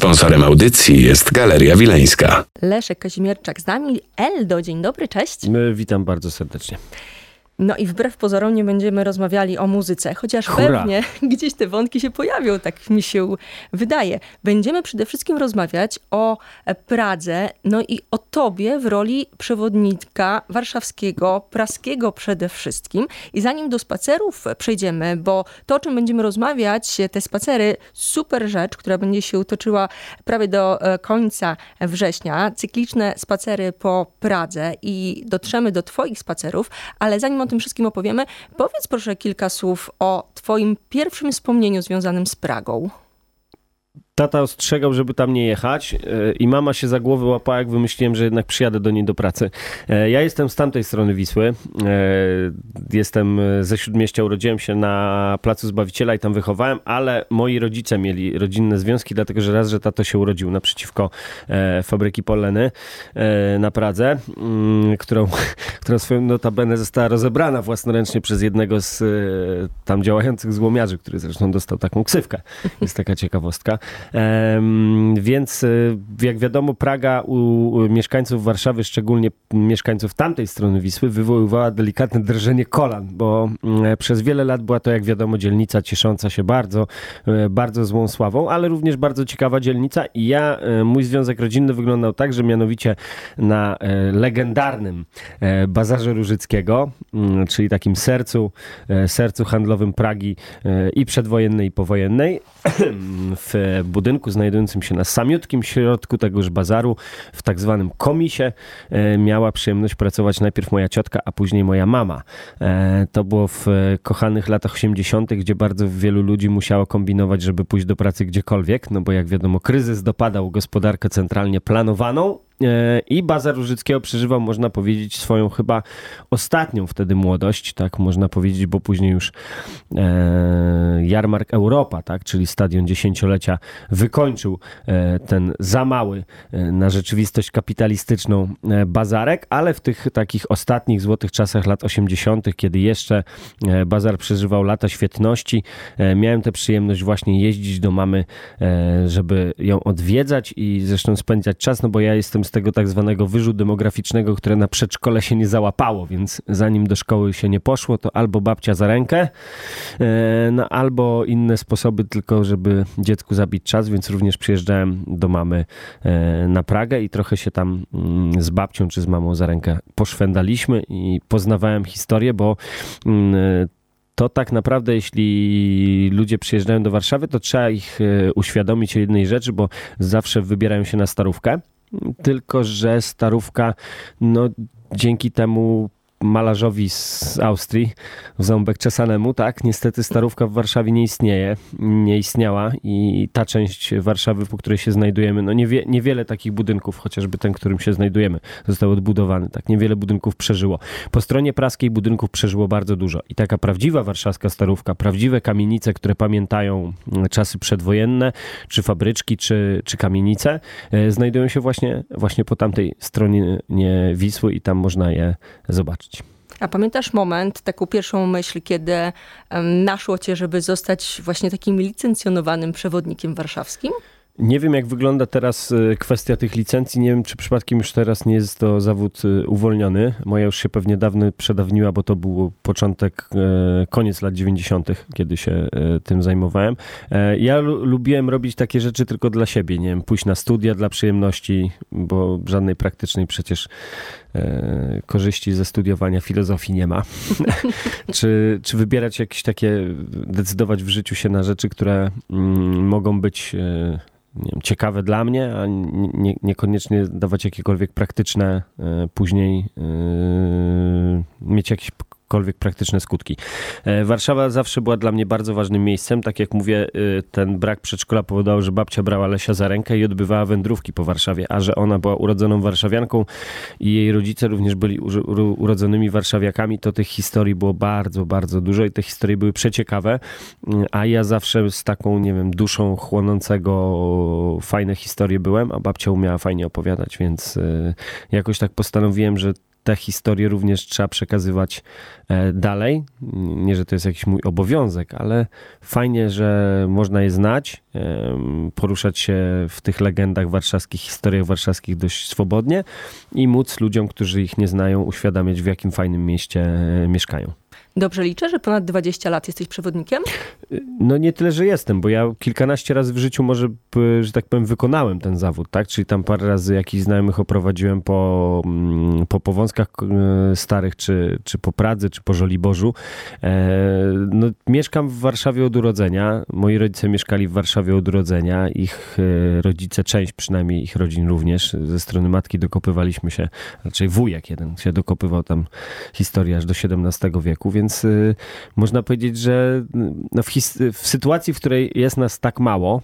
Sponsorem audycji jest Galeria Wileńska. Leszek Kazimierczak z nami. Eldo, dzień dobry, cześć. Witam bardzo serdecznie. No i wbrew pozorom nie będziemy rozmawiali o muzyce, chociaż Hurra. pewnie gdzieś te wątki się pojawią, tak mi się wydaje. Będziemy przede wszystkim rozmawiać o Pradze, no i o tobie w roli przewodnika warszawskiego, praskiego przede wszystkim. I zanim do spacerów przejdziemy, bo to, o czym będziemy rozmawiać, te spacery, super rzecz, która będzie się toczyła prawie do e, końca września, cykliczne spacery po Pradze i dotrzemy do twoich spacerów, ale zanim o tym wszystkim opowiemy. Powiedz proszę kilka słów o Twoim pierwszym wspomnieniu związanym z Pragą tata ostrzegał, żeby tam nie jechać e, i mama się za głowę łapała, jak wymyśliłem, że jednak przyjadę do niej do pracy. E, ja jestem z tamtej strony Wisły. E, jestem ze Śródmieścia, urodziłem się na Placu Zbawiciela i tam wychowałem, ale moi rodzice mieli rodzinne związki, dlatego że raz, że tato się urodził naprzeciwko fabryki Poleny na Pradze, mm, którą, która swoją notabene została rozebrana własnoręcznie przez jednego z tam działających złomiarzy, który zresztą dostał taką ksywkę. Jest taka ciekawostka. Więc y, jak wiadomo, Praga u mieszkańców Warszawy, szczególnie mieszkańców tamtej strony Wisły, wywoływała delikatne drżenie kolan, bo mm, przez wiele lat była to, jak wiadomo, dzielnica ciesząca się bardzo, e, bardzo złą sławą, ale również bardzo ciekawa dzielnica. I ja, e, mój związek rodzinny wyglądał tak, że mianowicie na e, legendarnym Bazarze Różyckiego, mm, czyli takim sercu, sercu handlowym Pragi i przedwojennej, i powojennej, w budynku znajdującym się na samiutkim środku tegoż bazaru, w tak zwanym komisie, e, miała przyjemność pracować najpierw moja ciotka, a później moja mama. E, to było w kochanych latach 80., gdzie bardzo wielu ludzi musiało kombinować, żeby pójść do pracy gdziekolwiek, no bo jak wiadomo, kryzys dopadał gospodarkę centralnie planowaną, E, I Bazar Różyckiego przeżywał, można powiedzieć, swoją chyba ostatnią wtedy młodość, tak można powiedzieć, bo później już e, Jarmark Europa, tak, czyli stadion dziesięciolecia, wykończył e, ten za mały na rzeczywistość kapitalistyczną bazarek, ale w tych takich ostatnich złotych czasach lat 80., kiedy jeszcze bazar przeżywał lata świetności, miałem tę przyjemność właśnie jeździć do mamy, żeby ją odwiedzać i zresztą spędzać czas, no bo ja jestem tego tak zwanego wyżu demograficznego, które na przedszkole się nie załapało, więc zanim do szkoły się nie poszło, to albo babcia za rękę, e, no albo inne sposoby tylko, żeby dziecku zabić czas, więc również przyjeżdżałem do mamy e, na Pragę i trochę się tam mm, z babcią czy z mamą za rękę poszwendaliśmy i poznawałem historię, bo mm, to tak naprawdę, jeśli ludzie przyjeżdżają do Warszawy, to trzeba ich e, uświadomić jednej rzeczy, bo zawsze wybierają się na starówkę. Tylko, że starówka, no dzięki temu malarzowi z Austrii, Ząbek Czesanemu, tak, niestety starówka w Warszawie nie istnieje, nie istniała i ta część Warszawy, po której się znajdujemy, no niewie, niewiele takich budynków, chociażby ten, którym się znajdujemy, został odbudowany, tak, niewiele budynków przeżyło. Po stronie praskiej budynków przeżyło bardzo dużo i taka prawdziwa warszawska starówka, prawdziwe kamienice, które pamiętają czasy przedwojenne, czy fabryczki, czy, czy kamienice, e, znajdują się właśnie, właśnie po tamtej stronie Wisły i tam można je zobaczyć. A pamiętasz moment, taką pierwszą myśl, kiedy naszło cię, żeby zostać właśnie takim licencjonowanym przewodnikiem warszawskim? Nie wiem, jak wygląda teraz y, kwestia tych licencji. Nie wiem, czy przypadkiem już teraz nie jest to zawód y, uwolniony. Moja już się pewnie dawno przedawniła, bo to był początek, e, koniec lat 90., kiedy się e, tym zajmowałem. E, ja lubiłem robić takie rzeczy tylko dla siebie. Nie wiem, pójść na studia dla przyjemności, bo żadnej praktycznej przecież korzyści ze studiowania filozofii nie ma. czy, czy wybierać jakieś takie, decydować w życiu się na rzeczy, które mm, mogą być wiem, ciekawe dla mnie, a nie, niekoniecznie dawać jakiekolwiek praktyczne e, później, yy, mieć jakieś jakiekolwiek praktyczne skutki. E, Warszawa zawsze była dla mnie bardzo ważnym miejscem. Tak jak mówię, e, ten brak przedszkola powodował, że babcia brała Lesia za rękę i odbywała wędrówki po Warszawie, a że ona była urodzoną warszawianką i jej rodzice również byli urodzonymi warszawiakami, to tych historii było bardzo, bardzo dużo i te historie były przeciekawe, mm, a ja zawsze z taką, nie wiem, duszą chłonącego fajne historie byłem, a babcia umiała fajnie opowiadać, więc e, jakoś tak postanowiłem, że te historie również trzeba przekazywać e, dalej. Nie, że to jest jakiś mój obowiązek, ale fajnie, że można je znać, poruszać się w tych legendach warszawskich, historiach warszawskich dość swobodnie i móc ludziom, którzy ich nie znają, uświadamiać, w jakim fajnym mieście e, mieszkają. Dobrze liczę, że ponad 20 lat jesteś przewodnikiem? No nie tyle, że jestem, bo ja kilkanaście razy w życiu może, że tak powiem, wykonałem ten zawód, tak? Czyli tam parę razy jakichś znajomych oprowadziłem po, mm, po powązkach e, starych, czy, czy po Pradze, czy po Żoliborzu. E, no, mieszkam w Warszawie od urodzenia. Moi rodzice mieszkali w Warszawie od urodzenia. Ich e, rodzice, część przynajmniej ich rodzin również. Ze strony matki dokopywaliśmy się, raczej wujek jeden się dokopywał tam historię aż do XVII wieku, więc y, można powiedzieć, że no, w, w sytuacji, w której jest nas tak mało,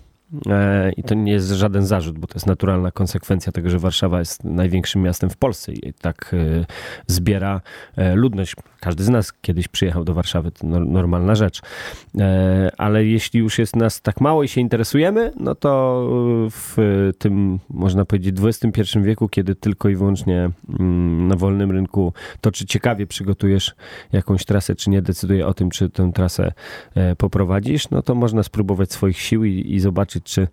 E, I to nie jest żaden zarzut, bo to jest naturalna konsekwencja tego, że Warszawa jest największym miastem w Polsce i tak e, zbiera e, ludność. Każdy z nas kiedyś przyjechał do Warszawy, to normalna rzecz. Ale jeśli już jest nas tak mało i się interesujemy, no to w tym, można powiedzieć, XXI wieku, kiedy tylko i wyłącznie mm, na wolnym rynku to, czy ciekawie przygotujesz jakąś trasę, czy nie decyduje o tym, czy tę trasę poprowadzisz, no to można spróbować swoich sił i, i zobaczyć, czy,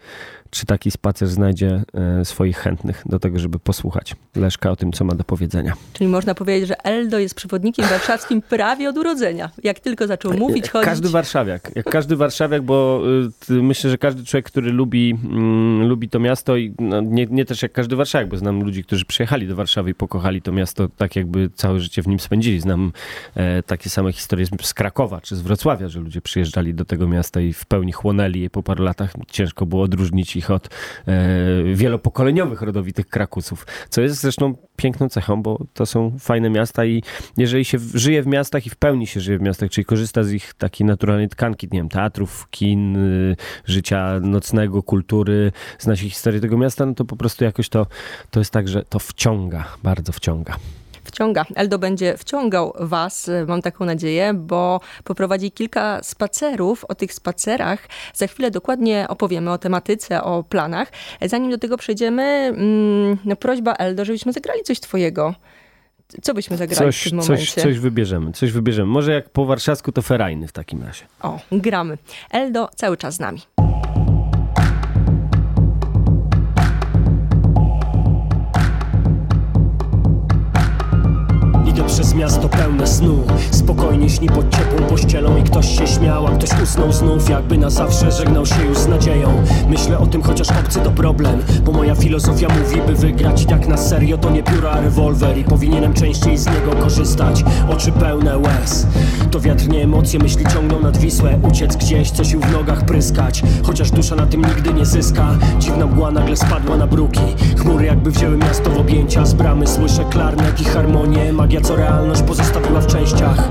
czy taki spacer znajdzie e, swoich chętnych do tego, żeby posłuchać Leszka o tym, co ma do powiedzenia. Czyli można powiedzieć, że Eldo jest przewodnikiem warszawskim prawie od urodzenia. Jak tylko zaczął mówić, chodzić. Każdy warszawiak. Jak każdy warszawiak, bo y, myślę, że każdy człowiek, który lubi, mm, lubi to miasto i no, nie, nie też jak każdy warszawiak, bo znam ludzi, którzy przyjechali do Warszawy i pokochali to miasto tak, jakby całe życie w nim spędzili. Znam e, takie same historie z Krakowa czy z Wrocławia, że ludzie przyjeżdżali do tego miasta i w pełni chłonęli je po paru latach. Ciężko było odróżnić ich od e, wielopokoleniowych rodowitych Krakusów, co jest zresztą piękną cechą, bo to są fajne miasta i jeżeli się żyje w miastach i w pełni się żyje w miastach, czyli korzysta z ich takiej naturalnej tkanki, nie wiem, teatrów, kin, y, życia nocnego, kultury, zna się historię tego miasta, no to po prostu jakoś to, to jest tak, że to wciąga, bardzo wciąga wciąga. Eldo będzie wciągał Was, mam taką nadzieję, bo poprowadzi kilka spacerów. O tych spacerach za chwilę dokładnie opowiemy o tematyce, o planach. Zanim do tego przejdziemy, mm, no prośba Eldo, żebyśmy zagrali coś Twojego. Co byśmy zagrali coś, w tym momencie? Coś, coś wybierzemy, coś wybierzemy. Może jak po warszawsku to ferajny w takim razie. O, gramy. Eldo cały czas z nami. Miasto pełne snu. Spokojnie śni pod ciepłą pościelą I ktoś się śmiał, a ktoś usnął znów Jakby na zawsze żegnał się już z nadzieją. Myślę o tym, chociaż obcy to problem Bo moja filozofia mówi, by wygrać tak na serio To nie pióra, a rewolwer I powinienem częściej z niego korzystać. Oczy pełne łez. To wiatrnie emocje, myśli ciągną nad Wisłę. Uciec gdzieś, coś w nogach pryskać. Chociaż dusza na tym nigdy nie zyska. Dziwna mgła nagle spadła na bruki. Chmury jakby wzięły miasto w objęcia. Z bramy słyszę klarnet i harmonię. Magia co realność pozostawiła w częściach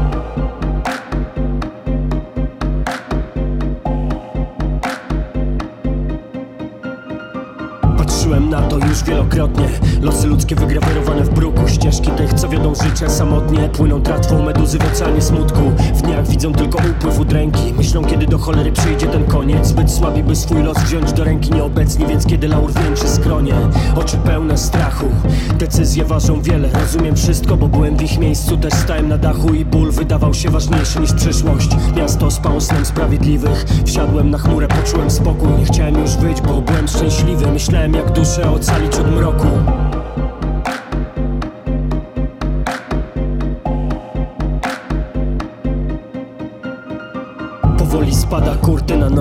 już wielokrotnie Losy ludzkie wygrawerowane w bruku. Ścieżki tych, co wiodą życie samotnie Płyną tratwą meduzy w oceanie smutku. W dniach widzą tylko upływ udręki Myślą, kiedy do cholery przyjdzie ten koniec. Zbyt słabi, by swój los wziąć do ręki Nieobecni, więc kiedy laur wieńczy skronie Oczy pełne strachu. Decyzje ważą wiele, rozumiem wszystko Bo byłem w ich miejscu, też stałem na dachu I ból wydawał się ważniejszy niż przyszłość. Miasto spało snem sprawiedliwych Wsiadłem na chmurę, poczułem spokój. Nie chciałem już wyjść, bo byłem szczęśliwy. Myślałem jak duszę ocalić od mroku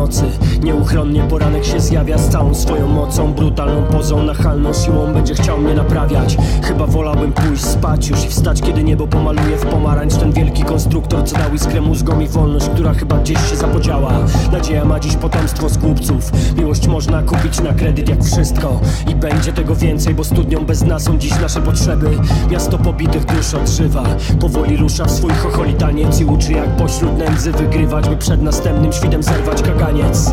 nocy. Nieuchronnie poranek się zjawia z całą swoją mocą Brutalną pozą, nachalną siłą będzie chciał mnie naprawiać. Chyba wolałbym pójść spać już i wstać Kiedy niebo pomaluje w pomarańcz. Ten wielki konstruktor, co dał iskrę mózgom i wolność Która chyba gdzieś się zapodziała. Nadzieja ma dziś potomstwo z głupców. Miłość można kupić na kredyt jak wszystko. I będzie tego więcej, bo studnią bez nas są dziś nasze potrzeby. Miasto pobitych dusz odżywa Powoli rusza w swój chocholi taniec I uczy jak pośród nędzy wygrywać By przed następnym świtem zerwać koniec.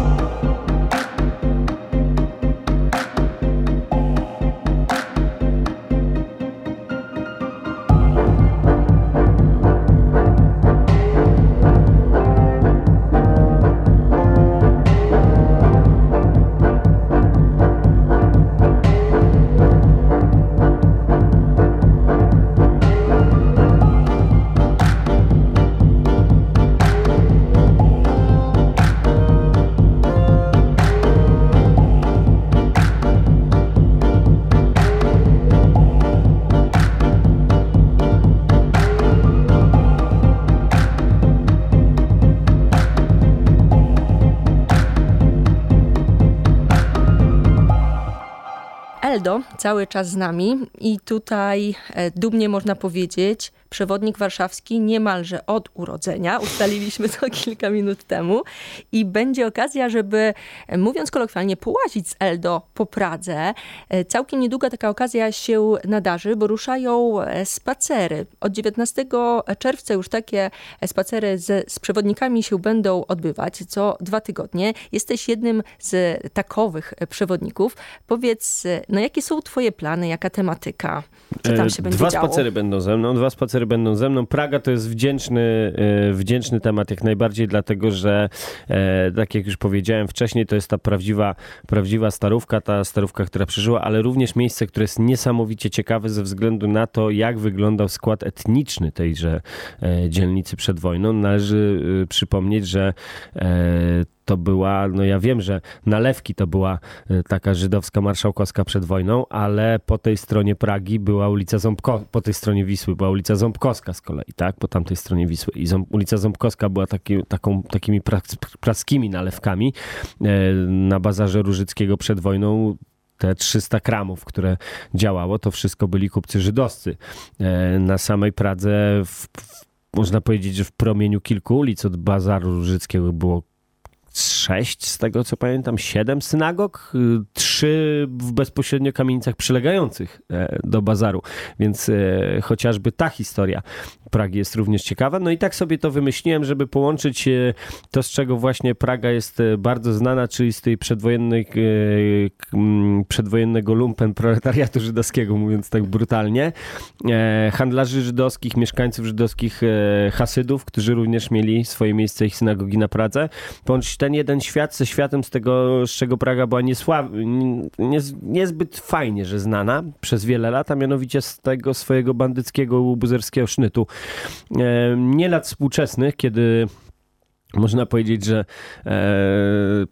Eldo cały czas z nami i tutaj dumnie można powiedzieć, przewodnik warszawski niemalże od urodzenia. Ustaliliśmy to kilka minut temu i będzie okazja, żeby, mówiąc kolokwialnie, połazić z Eldo po Pradze. Całkiem niedługo taka okazja się nadarzy, bo ruszają spacery. Od 19 czerwca już takie spacery z, z przewodnikami się będą odbywać co dwa tygodnie. Jesteś jednym z takowych przewodników. Powiedz, no jakie są twoje plany, jaka tematyka? Co tam się będzie Dwa działo? spacery będą ze mną, dwa spacery będą ze mną. Praga to jest wdzięczny, e, wdzięczny temat jak najbardziej, dlatego że e, tak jak już powiedziałem wcześniej, to jest ta prawdziwa, prawdziwa starówka, ta starówka, która przeżyła, ale również miejsce, które jest niesamowicie ciekawe ze względu na to, jak wyglądał skład etniczny tejże e, dzielnicy przed wojną. Należy przypomnieć, że to była, no ja wiem, że nalewki to była taka żydowska marszałkowska przed wojną, ale po tej stronie Pragi była ulica Ząbko, po tej stronie Wisły była ulica Ząbkowska z kolei, tak, po tamtej stronie Wisły. I Ząb, ulica Ząbkowska była taki, taką, takimi praskimi nalewkami na bazarze Różyckiego przed wojną te 300 kramów, które działało, to wszystko byli kupcy żydowscy. Na samej Pradze w, w, można powiedzieć, że w promieniu kilku ulic od Bazaru Różyckiego było sześć, z tego co pamiętam, siedem synagog, trzy w bezpośrednio kamienicach przylegających do bazaru, więc chociażby ta historia Pragi jest również ciekawa. No i tak sobie to wymyśliłem, żeby połączyć to, z czego właśnie Praga jest bardzo znana, czyli z tej przedwojennej, przedwojennego lumpen proletariatu żydowskiego, mówiąc tak brutalnie, handlarzy żydowskich, mieszkańców żydowskich, hasydów, którzy również mieli swoje miejsce ich synagogi na Pradze, połączyć ten jeden świat ze światem z tego, z czego Praga była niesław, nie, niezbyt fajnie, że znana przez wiele lat, a mianowicie z tego swojego bandyckiego, łubuzerskiego sznytu. Nie lat współczesnych, kiedy można powiedzieć, że e,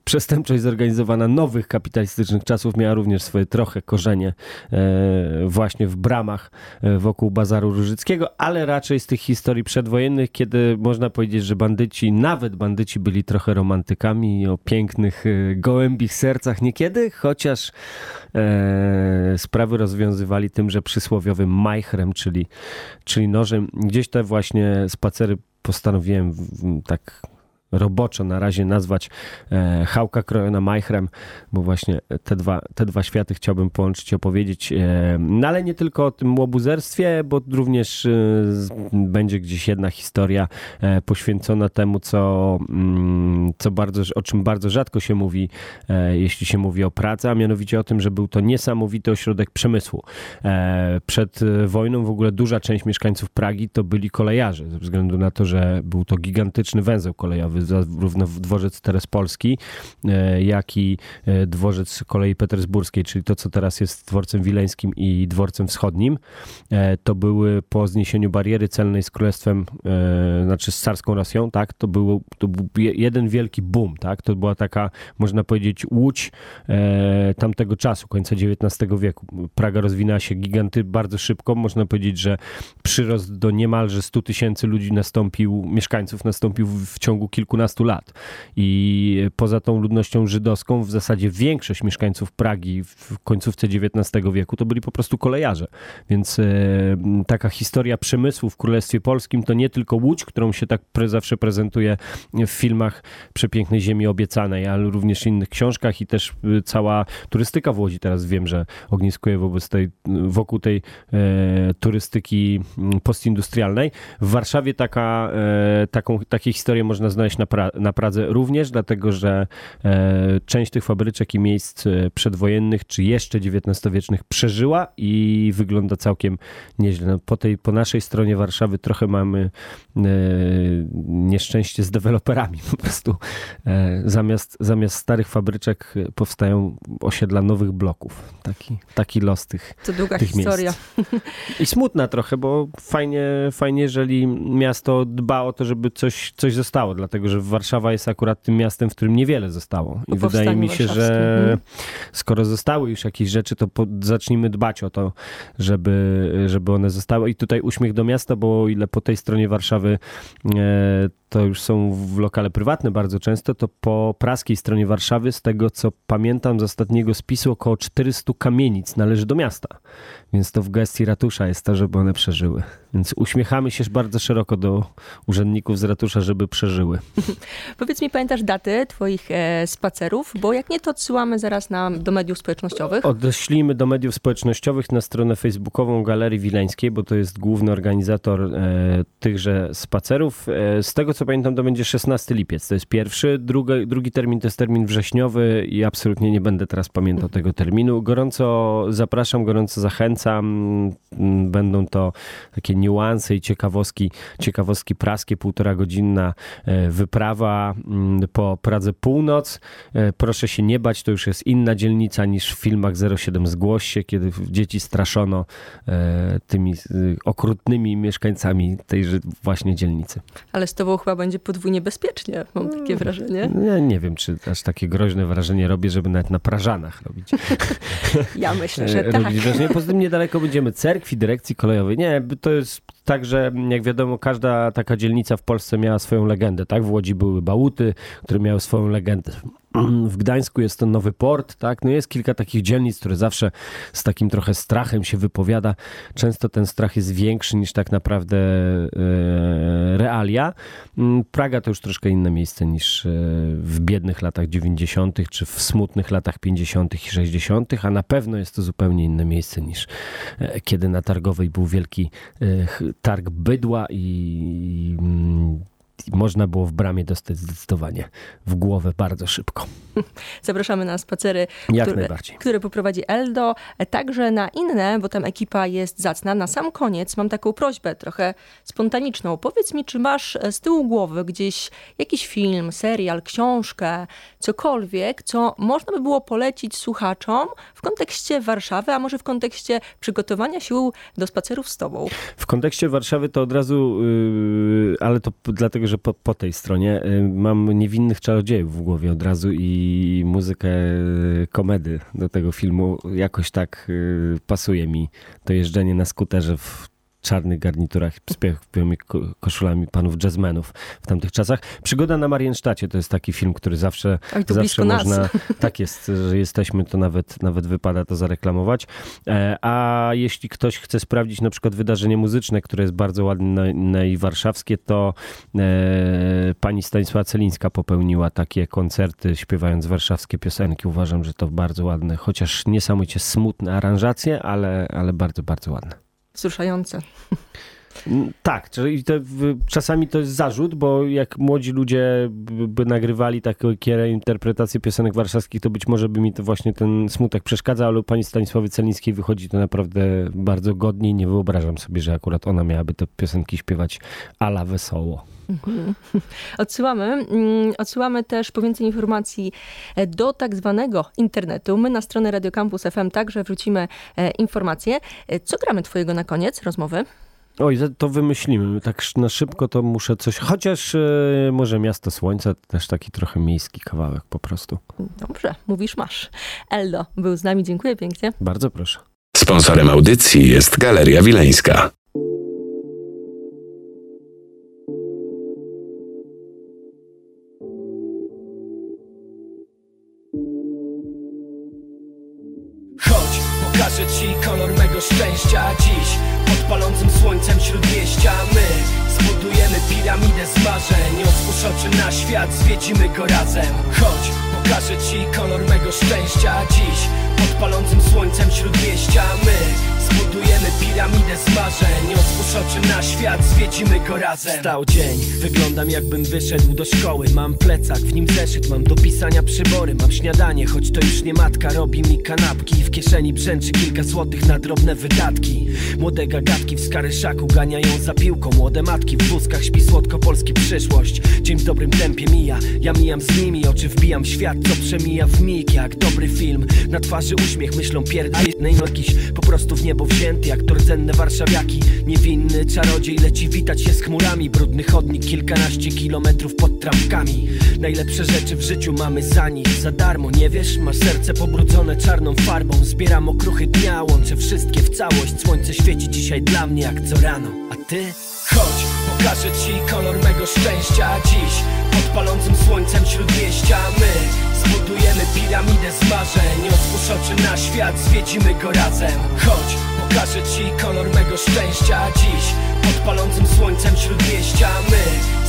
przestępczość zorganizowana nowych kapitalistycznych czasów miała również swoje trochę korzenie e, właśnie w bramach e, wokół Bazaru Różyckiego, ale raczej z tych historii przedwojennych, kiedy można powiedzieć, że bandyci, nawet bandyci byli trochę romantykami o pięknych, e, gołębich sercach niekiedy, chociaż e, sprawy rozwiązywali tym, że przysłowiowym majchrem, czyli, czyli nożem. Gdzieś te właśnie spacery postanowiłem tak roboczo na razie nazwać e, Chałka krojona Majchrem, bo właśnie te dwa, te dwa światy chciałbym połączyć i opowiedzieć. E, no ale nie tylko o tym łobuzerstwie, bo również e, będzie gdzieś jedna historia e, poświęcona temu, co, mm, co bardzo, o czym bardzo rzadko się mówi, e, jeśli się mówi o pracy, a mianowicie o tym, że był to niesamowity ośrodek przemysłu. E, przed wojną w ogóle duża część mieszkańców Pragi to byli kolejarze, ze względu na to, że był to gigantyczny węzeł kolejowy zarówno dworzec Terespolski, jak i dworzec kolei petersburskiej, czyli to, co teraz jest dworcem wileńskim i dworcem wschodnim. To były po zniesieniu bariery celnej z królestwem, znaczy z carską Rosją, tak, to był, to był jeden wielki boom, tak, to była taka, można powiedzieć, łódź tamtego czasu, końca XIX wieku. Praga rozwinęła się giganty bardzo szybko, można powiedzieć, że przyrost do niemalże 100 tysięcy ludzi nastąpił, mieszkańców nastąpił w ciągu kilku kilkunastu lat. I poza tą ludnością żydowską, w zasadzie większość mieszkańców Pragi w końcówce XIX wieku to byli po prostu kolejarze. Więc e, taka historia przemysłu w Królestwie Polskim to nie tylko Łódź, którą się tak pre, zawsze prezentuje w filmach Przepięknej Ziemi Obiecanej, ale również innych książkach i też e, cała turystyka w Łodzi teraz wiem, że ogniskuje wobec tej, wokół tej e, turystyki postindustrialnej. W Warszawie taka, e, taką, takie historie można znaleźć na, pra, na Pradze również, dlatego że e, część tych fabryczek i miejsc e, przedwojennych, czy jeszcze XIX-wiecznych przeżyła i wygląda całkiem nieźle. No, po, tej, po naszej stronie Warszawy trochę mamy e, nieszczęście z deweloperami. Po prostu e, zamiast, zamiast starych fabryczek powstają osiedla nowych bloków. Taki, taki los tych, to długa tych historia. miejsc. I smutna trochę, bo fajnie, fajnie, jeżeli miasto dba o to, żeby coś, coś zostało, dlatego że Warszawa jest akurat tym miastem, w którym niewiele zostało. I wydaje mi się, że warszawskim. skoro zostały już jakieś rzeczy, to po, zacznijmy dbać o to, żeby, żeby one zostały. I tutaj uśmiech do miasta, bo o ile po tej stronie Warszawy e, to już są w lokale prywatne bardzo często, to po praskiej stronie Warszawy, z tego co pamiętam z ostatniego spisu, około 400 kamienic należy do miasta. Więc to w gestii ratusza jest to, żeby one przeżyły. Więc uśmiechamy się bardzo szeroko do urzędników z ratusza, żeby przeżyły. Powiedz mi, pamiętasz daty twoich e, spacerów? Bo jak nie, to odsyłamy zaraz na, do mediów społecznościowych. Odeślijmy do mediów społecznościowych na stronę facebookową Galerii Wileńskiej, bo to jest główny organizator e, tychże spacerów. E, z tego co pamiętam, to będzie 16 lipiec. To jest pierwszy. Drugi, drugi termin to jest termin wrześniowy i absolutnie nie będę teraz pamiętał tego terminu. Gorąco zapraszam, gorąco zachęcam. Będą to takie niuanse i ciekawostki, ciekawostki praskie, półtora godzinna e, wyprawa mm, po Pradze Północ. E, proszę się nie bać, to już jest inna dzielnica niż w filmach 07 Zgłoś się, kiedy dzieci straszono e, tymi okrutnymi mieszkańcami tejże właśnie dzielnicy. Ale z tobą chyba będzie podwójnie bezpiecznie, mam takie mm. wrażenie. Ja nie wiem, czy aż takie groźne wrażenie robię, żeby nawet na Prażanach robić. Ja myślę, że tak. Wrażenie. Poza tym niedaleko będziemy cerkwi, dyrekcji kolejowej. Nie, to jest tak, że jak wiadomo, każda taka dzielnica w Polsce miała swoją legendę, tak? W Łodzi były Bałuty, które miały swoją legendę. W Gdańsku jest to nowy port, tak? No jest kilka takich dzielnic, które zawsze z takim trochę strachem się wypowiada. Często ten strach jest większy niż tak naprawdę e, realia. Mm, Praga to już troszkę inne miejsce niż e, w biednych latach 90., czy w smutnych latach 50. i 60., a na pewno jest to zupełnie inne miejsce niż e, kiedy na targowej był wielki targ bydła i mm, można było w bramie dostać zdecydowanie w głowę bardzo szybko. Zapraszamy na spacery, które, które poprowadzi Eldo, także na inne, bo tam ekipa jest zacna. Na sam koniec mam taką prośbę, trochę spontaniczną. Powiedz mi, czy masz z tyłu głowy gdzieś jakiś film, serial, książkę, cokolwiek, co można by było polecić słuchaczom kontekście Warszawy, a może w kontekście przygotowania sił do spacerów z tobą? W kontekście Warszawy to od razu, yy, ale to dlatego, że po, po tej stronie yy, mam niewinnych czarodziejów w głowie od razu i muzykę yy, komedy do tego filmu jakoś tak yy, pasuje mi to jeżdżenie na skuterze w czarnych garniturach z białymi koszulami panów jazzmenów w tamtych czasach. Przygoda na Mariensztacie to jest taki film, który zawsze, Oj, zawsze można... Nas. Tak jest, że jesteśmy, to nawet, nawet wypada to zareklamować. E, a jeśli ktoś chce sprawdzić na przykład wydarzenie muzyczne, które jest bardzo ładne i warszawskie, to e, pani Stanisława Celińska popełniła takie koncerty śpiewając warszawskie piosenki. Uważam, że to bardzo ładne, chociaż niesamowicie smutne aranżacje, ale, ale bardzo, bardzo ładne wzruszające. Mm, tak, czyli to, czasami to jest zarzut, bo jak młodzi ludzie by nagrywali takie interpretacje piosenek warszawskich, to być może by mi to właśnie ten smutek przeszkadzał, ale pani Stanisławy Celińskiej wychodzi to naprawdę bardzo godnie i nie wyobrażam sobie, że akurat ona miałaby te piosenki śpiewać ala wesoło. Mhm. Odsyłamy, mm, odsyłamy też po więcej informacji e, do tak zwanego internetu. My na stronę Radio Campus FM także wrzucimy e, informacje. E, co gramy twojego na koniec rozmowy? Oj, to wymyślimy. Tak na szybko to muszę coś. Chociaż może Miasto Słońca, też taki trochę miejski kawałek po prostu. Dobrze, mówisz masz. Eldo był z nami, dziękuję pięknie. Bardzo proszę. Sponsorem audycji jest Galeria Wileńska. Szczęścia. Dziś Pod palącym słońcem śródmieścia My zbudujemy piramidę z marzeń Otwórz oczy na świat, zwiedzimy go razem. Chodź, pokażę ci kolor mego szczęścia. Dziś Pod palącym słońcem śródmieścia My Zbudujemy piramidę z marzeń Otwórz oczy na świat, zwiedzimy go razem. Stał dzień, wyglądam jakbym wyszedł do szkoły. Mam plecak, w nim zeszyt, mam do pisania przybory. Mam śniadanie, choć to już nie matka Robi mi kanapki, w kieszeni brzęczy kilka złotych na drobne wydatki. Młode gagatki w skaryszaku ganiają za piłką. Młode matki w wózkach śpi słodko polski przyszłość. Dzień w dobrym tempie mija, ja mijam z nimi. Oczy wbijam w świat, co przemija w mig. Jak dobry film, na twarzy uśmiech Myślą pierdolę, jakiś po prostu w niebo wzięty jak to rdzenne warszawiaki. Niewinny czarodziej leci witać się z chmurami. Brudny chodnik kilkanaście kilometrów pod trawkami Najlepsze rzeczy w życiu mamy za nich Za darmo, nie wiesz? Masz serce pobrudzone czarną farbą. Zbieram okruchy dnia, łączę wszystkie w całość. Słońce świeci dzisiaj dla mnie jak co rano. A ty? Chodź, pokażę ci kolor mego szczęścia. Dziś pod palącym słońcem śródmieścia My zbudujemy piramidę z marzeń. Otwórz oczy na świat, zwiedzimy go razem. Chodź, pokażę ci kolor mego szczęścia. Dziś pod palącym słońcem śródmieścia My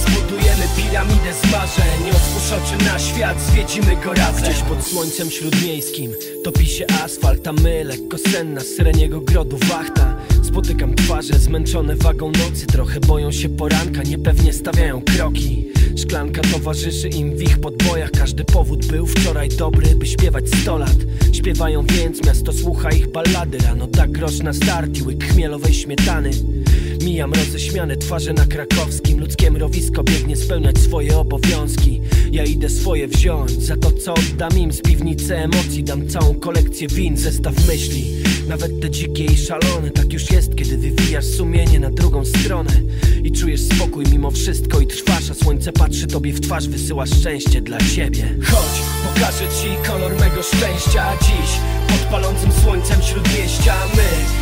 zbudujemy piramidę z marzeń Otwórz oczy na świat, zwiedzimy go razem. Gdzieś pod słońcem śródmiejskim Topi się asfalt, a my lekko senna Z syreniego grodu wachta Spotykam twarze zmęczone wagą nocy. Trochę boją się poranka, niepewnie stawiają kroki. Szklanka towarzyszy im w ich podbojach. Każdy powód był wczoraj dobry, by śpiewać sto lat. Śpiewają więc, miasto słucha ich ballady. Rano tak grosz na start i łyk chmielowej śmietany Mijam roześmiane twarze na krakowskim. Ludzkie mrowisko biegnie spełniać swoje obowiązki. Ja idę swoje wziąć. Za to co oddam im z piwnicy emocji Dam całą kolekcję win, zestaw myśli. Nawet te dzikie i szalone Tak już jest, kiedy wywijasz sumienie na drugą stronę. I czujesz spokój mimo wszystko i trwasz A słońce patrzy tobie w twarz, wysyła szczęście dla ciebie. Chodź, pokażę ci kolor mego szczęścia. Dziś pod palącym słońcem śródmieścia My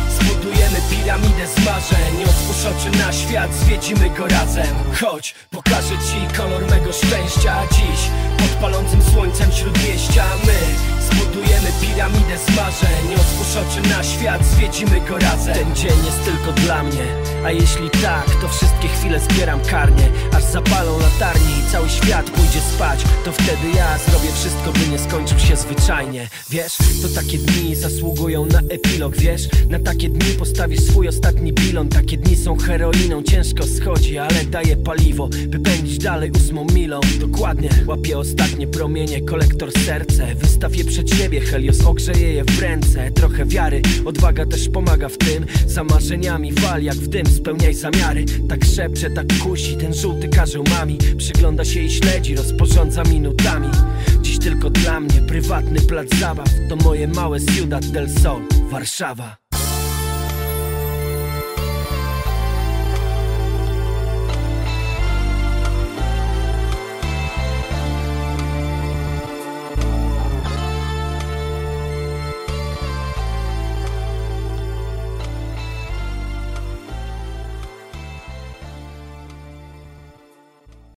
zbudujemy piramidę z marzeń Otwórz oczy na świat, zwiedzimy go razem. Chodź, pokażę ci kolor mego szczęścia. Dziś pod palącym słońcem śródmieścia My zbudujemy piramidę z marzeń Otwórz oczy na świat, zwiedzimy go razem. Ten dzień jest tylko dla mnie A jeśli tak, to wszystkie chwile zbieram karnie Aż zapalą latarnie i cały świat pójdzie spać. To wtedy ja zrobię wszystko, by nie skończył się zwyczajnie. Wiesz, to takie dni zasługują na epilog Wiesz, na takie dni postawisz swój ostatni bilon. Takie dni są heroiną, ciężko schodzi, ale daje paliwo By pędzić dalej ósmą milą. Dokładnie, łapię ostatnie promienie, kolektor serce. Wystaw je przed siebie, Helios ogrzeje je w ręce. Trochę wiary, odwaga też pomaga w tym. Za marzeniami fal jak w dym, spełniaj zamiary. Tak szepcze, tak kusi, ten żółty karzeł mami. Przygląda się i śledzi, rozporządza minutami. Dziś tylko dla mnie, prywatny plac zabaw. To moje małe Ciudad del Sol, Warszawa